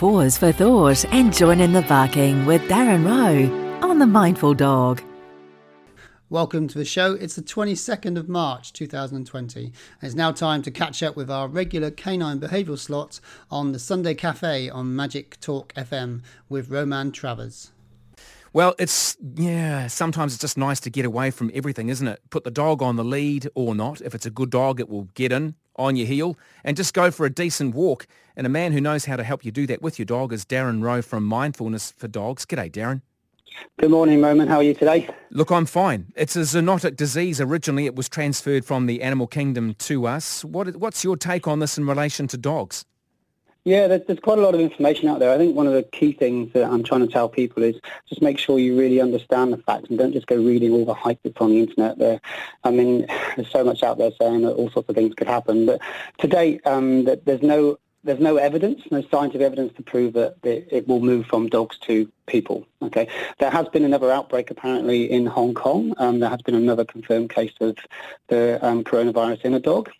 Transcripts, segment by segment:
pause for thought and join in the barking with Darren Rowe on The Mindful Dog. Welcome to the show. It's the 22nd of March 2020, and it's now time to catch up with our regular canine behavioural slots on the Sunday Cafe on Magic Talk FM with Roman Travers. Well, it's, yeah, sometimes it's just nice to get away from everything, isn't it? Put the dog on the lead or not. If it's a good dog, it will get in on your heel and just go for a decent walk. And a man who knows how to help you do that with your dog is Darren Rowe from Mindfulness for Dogs. G'day, Darren. Good morning, Roman. How are you today? Look, I'm fine. It's a zoonotic disease. Originally, it was transferred from the animal kingdom to us. What, what's your take on this in relation to dogs? Yeah, there's, there's quite a lot of information out there. I think one of the key things that I'm trying to tell people is just make sure you really understand the facts and don't just go reading all the hype that's on the internet. There, I mean, there's so much out there saying that all sorts of things could happen. But to date, um, that there's no there's no evidence, no scientific evidence to prove that it will move from dogs to people. Okay, there has been another outbreak apparently in Hong Kong. Um, there has been another confirmed case of the um, coronavirus in a dog.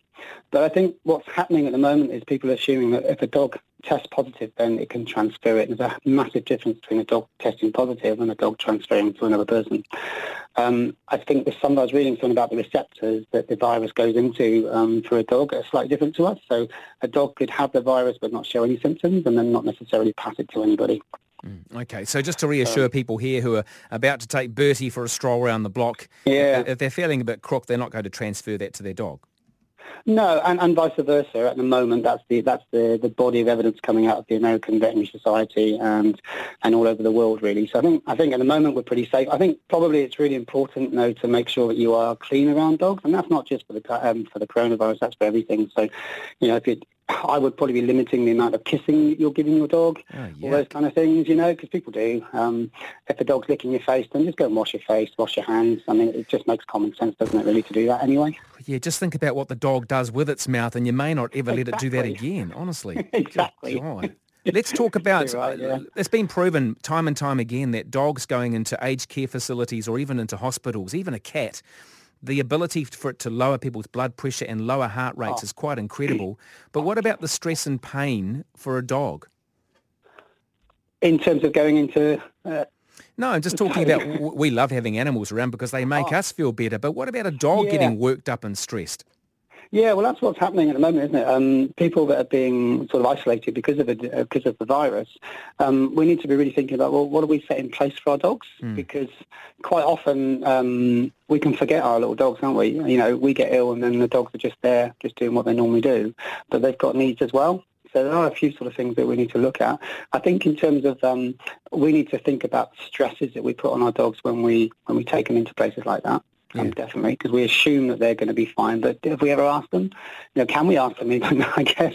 But I think what's happening at the moment is people are assuming that if a dog tests positive, then it can transfer it. There's a massive difference between a dog testing positive and a dog transferring to another person. Um, I think there's some I was reading something about the receptors that the virus goes into um, for a dog are slightly different to us. So a dog could have the virus but not show any symptoms and then not necessarily pass it to anybody. Mm, okay, so just to reassure um, people here who are about to take Bertie for a stroll around the block, yeah. if they're feeling a bit crook, they're not going to transfer that to their dog. No, and, and vice versa. At the moment, that's the that's the, the body of evidence coming out of the American Veterinary Society and and all over the world, really. So I think I think at the moment we're pretty safe. I think probably it's really important, though, to make sure that you are clean around dogs, and that's not just for the um, for the coronavirus. That's for everything. So, you know, if you I would probably be limiting the amount of kissing you're giving your dog, oh, all those kind of things, you know, because people do. Um, if the dog's licking your face, then just go and wash your face, wash your hands. I mean, it just makes common sense, doesn't it, really, to do that anyway? Yeah, just think about what the dog does with its mouth, and you may not ever exactly. let it do that again, honestly. exactly. Let's talk about, right, yeah. it's been proven time and time again that dogs going into aged care facilities or even into hospitals, even a cat, the ability for it to lower people's blood pressure and lower heart rates oh. is quite incredible. But what about the stress and pain for a dog? In terms of going into... Uh, no, I'm just talking about we love having animals around because they make oh. us feel better. But what about a dog yeah. getting worked up and stressed? Yeah, well, that's what's happening at the moment, isn't it? Um, people that are being sort of isolated because of uh, because of the virus. Um, we need to be really thinking about well, what do we set in place for our dogs? Mm. Because quite often um, we can forget our little dogs, aren't we? You know, we get ill and then the dogs are just there, just doing what they normally do, but they've got needs as well. So there are a few sort of things that we need to look at. I think in terms of um, we need to think about stresses that we put on our dogs when we when we take them into places like that. Um, yeah. definitely, because we assume that they're going to be fine. But if we ever ask them, you know, can we ask them even? I guess,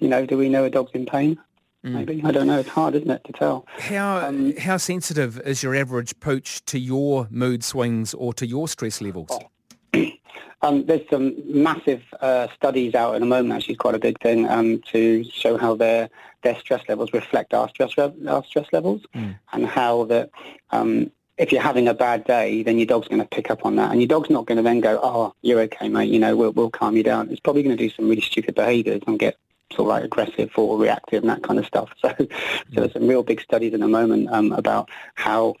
you know, do we know a dog's in pain? Mm. Maybe I don't know. It's hard, isn't it, to tell? How um, how sensitive is your average pooch to your mood swings or to your stress levels? Oh. um, there's some massive uh, studies out at the moment. Actually, quite a big thing um, to show how their their stress levels reflect our stress our stress levels, mm. and how that um, if you're having a bad day, then your dog's going to pick up on that, and your dog's not going to then go, "Oh, you're okay, mate. You know, we'll we'll calm you down." It's probably going to do some really stupid behaviours and get sort of like aggressive or reactive and that kind of stuff. So, so there's some real big studies in the moment um, about how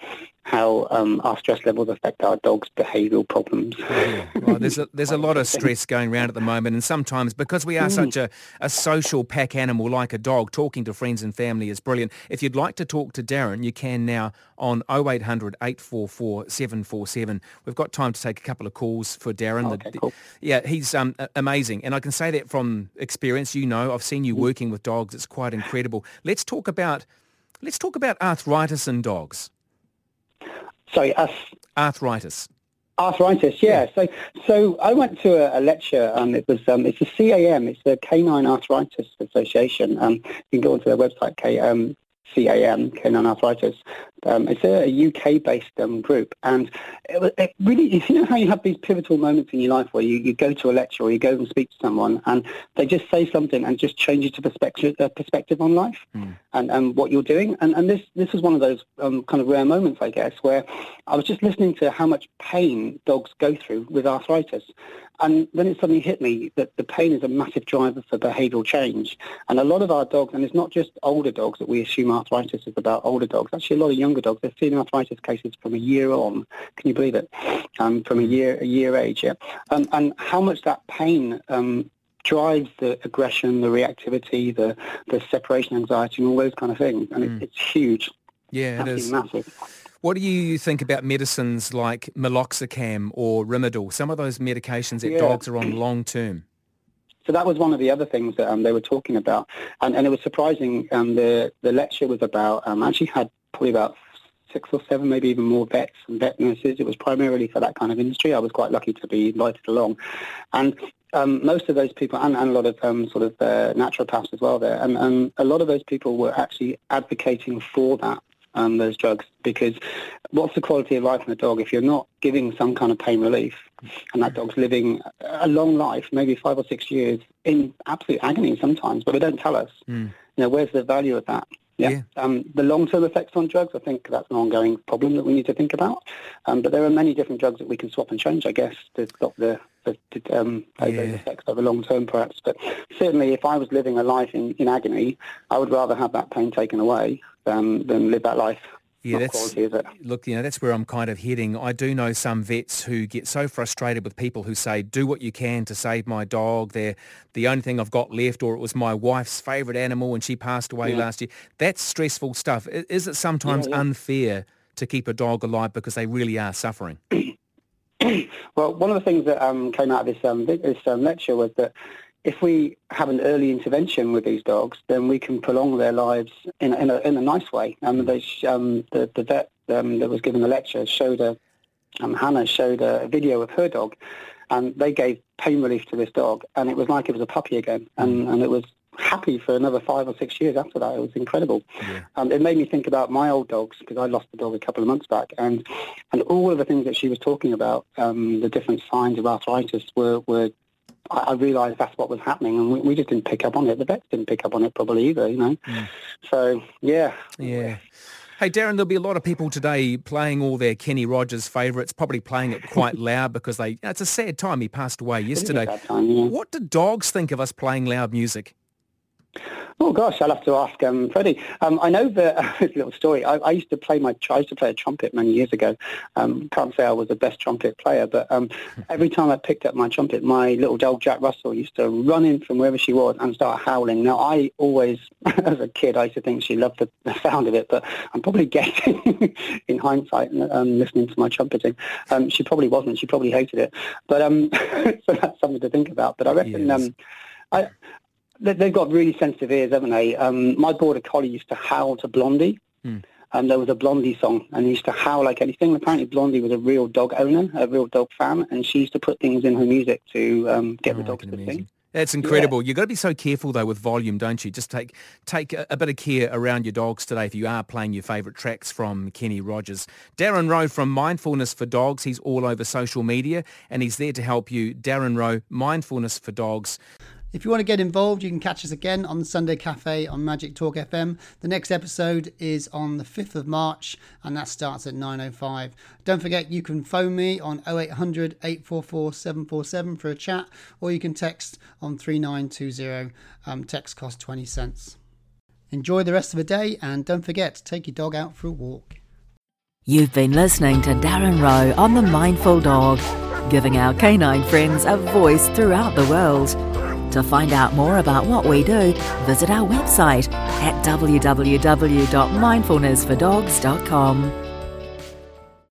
how um, our stress levels affect our dog's behavioural problems. Well, there's a, there's a lot of stress going around at the moment, and sometimes because we are such a, a social pack animal like a dog, talking to friends and family is brilliant. If you'd like to talk to Darren, you can now on 0800 844 747. We've got time to take a couple of calls for Darren. Okay, the, cool. Yeah, he's um, amazing, and I can say that from experience. You know, I've seen you mm. working with dogs. It's quite incredible. Let's talk about let's talk about arthritis in dogs. Sorry, us. Arthritis. Arthritis, yeah. yeah. So, so I went to a, a lecture. Um, it was um, it's a CAM. It's the Canine Arthritis Association. Um, you can go onto their website, K, um, CAM, Canine Arthritis. Um, it's a, a UK-based um, group, and it, it really, you know how you have these pivotal moments in your life where you, you go to a lecture or you go and speak to someone, and they just say something and just changes your perspective uh, perspective on life mm. and, and what you're doing. And, and this this was one of those um, kind of rare moments, I guess, where I was just listening to how much pain dogs go through with arthritis, and then it suddenly hit me that the pain is a massive driver for behavioural change. And a lot of our dogs, and it's not just older dogs that we assume arthritis is about older dogs. Actually, a lot of younger dogs, they're seeing arthritis cases from a year on. Can you believe it? Um, from a year a year age, yeah. Um, and how much that pain um, drives the aggression, the reactivity, the the separation anxiety, and all those kind of things. And mm. it, it's huge. Yeah, it is massive. What do you think about medicines like meloxicam or Rimadyl, some of those medications that yeah. dogs are on long term? So that was one of the other things that um, they were talking about. And, and it was surprising. Um, the, the lecture was about, um, actually had probably about six or seven, maybe even more vets and vet nurses. It was primarily for that kind of industry. I was quite lucky to be invited along. And um, most of those people, and, and a lot of um, sort of uh, naturopaths as well there, and, and a lot of those people were actually advocating for that um, those drugs because what's the quality of life in a dog if you're not giving some kind of pain relief and that dog's living a long life, maybe five or six years in absolute agony sometimes, but they don't tell us. Mm. You know, where's the value of that? Yeah. yeah. Um, the long-term effects on drugs, I think that's an ongoing problem that we need to think about. Um, but there are many different drugs that we can swap and change, I guess, to stop the, the, the um, yeah. effects over the long term, perhaps. But certainly, if I was living a life in, in agony, I would rather have that pain taken away than, than live that life yeah, that's look, you know, that's where I'm kind of heading. I do know some vets who get so frustrated with people who say, "Do what you can to save my dog. They're the only thing I've got left, or it was my wife's favourite animal and she passed away yeah. last year." That's stressful stuff. Is it sometimes yeah, unfair to keep a dog alive because they really are suffering? well, one of the things that um, came out of this um, this um, lecture was that if we have an early intervention with these dogs, then we can prolong their lives in, in, a, in a nice way. Um, they, um, the, the vet um, that was giving the lecture showed a, um, Hannah showed a video of her dog, and they gave pain relief to this dog, and it was like it was a puppy again, and, mm. and it was happy for another five or six years after that. It was incredible. Yeah. Um, it made me think about my old dogs because I lost the dog a couple of months back, and and all of the things that she was talking about, um, the different signs of arthritis were were I, realised that's what was happening, and we, we, just didn't pick up on it. The vets didn't pick up on it probably either, you know. Mm. So yeah, yeah. Hey Darren, there'll be a lot of people today playing all their Kenny Rogers favourites, probably playing it quite loud because they. It's a sad time. He passed away yesterday. Time, yeah. What do dogs think of us playing loud music? Oh gosh, I'll have to ask um, Freddie. Um, I know that uh, little story. I, I, used to play my I used to play a trumpet many years ago. Um, can't say I was the best trumpet player, but um, every time I picked up my trumpet, my little dog Jack Russell used to run in from wherever she was and start howling. Now I always, as a kid, I used to think she loved the, the sound of it, but I'm probably guessing in hindsight, um, listening to my trumpeting, um, she probably wasn't. She probably hated it. But um, so that's something to think about. But I reckon. Yes. I, they've got really sensitive ears, haven't they? Um, my border collie used to howl to Blondie. Mm. And there was a Blondie song, and he used to howl like anything. Apparently, Blondie was a real dog owner, a real dog fan, and she used to put things in her music to um, get oh, the dogs to sing. That's incredible. Yeah. You've got to be so careful though with volume, don't you? Just take take a, a, bit of care around your dogs today if you are playing your favourite tracks from Kenny Rogers. Darren Rowe from Mindfulness for Dogs. He's all over social media and he's there to help you. Darren Rowe, Mindfulness for Dogs. If you want to get involved, you can catch us again on Sunday Cafe on Magic Talk FM. The next episode is on the 5th of March and that starts at 9.05. Don't forget you can phone me on 0800 844 747 for a chat or you can text on 3920. Um, text costs 20 cents. Enjoy the rest of the day and don't forget, to take your dog out for a walk. You've been listening to Darren Rowe on The Mindful Dog, giving our canine friends a voice throughout the world. To find out more about what we do, visit our website at www.mindfulnessfordogs.com.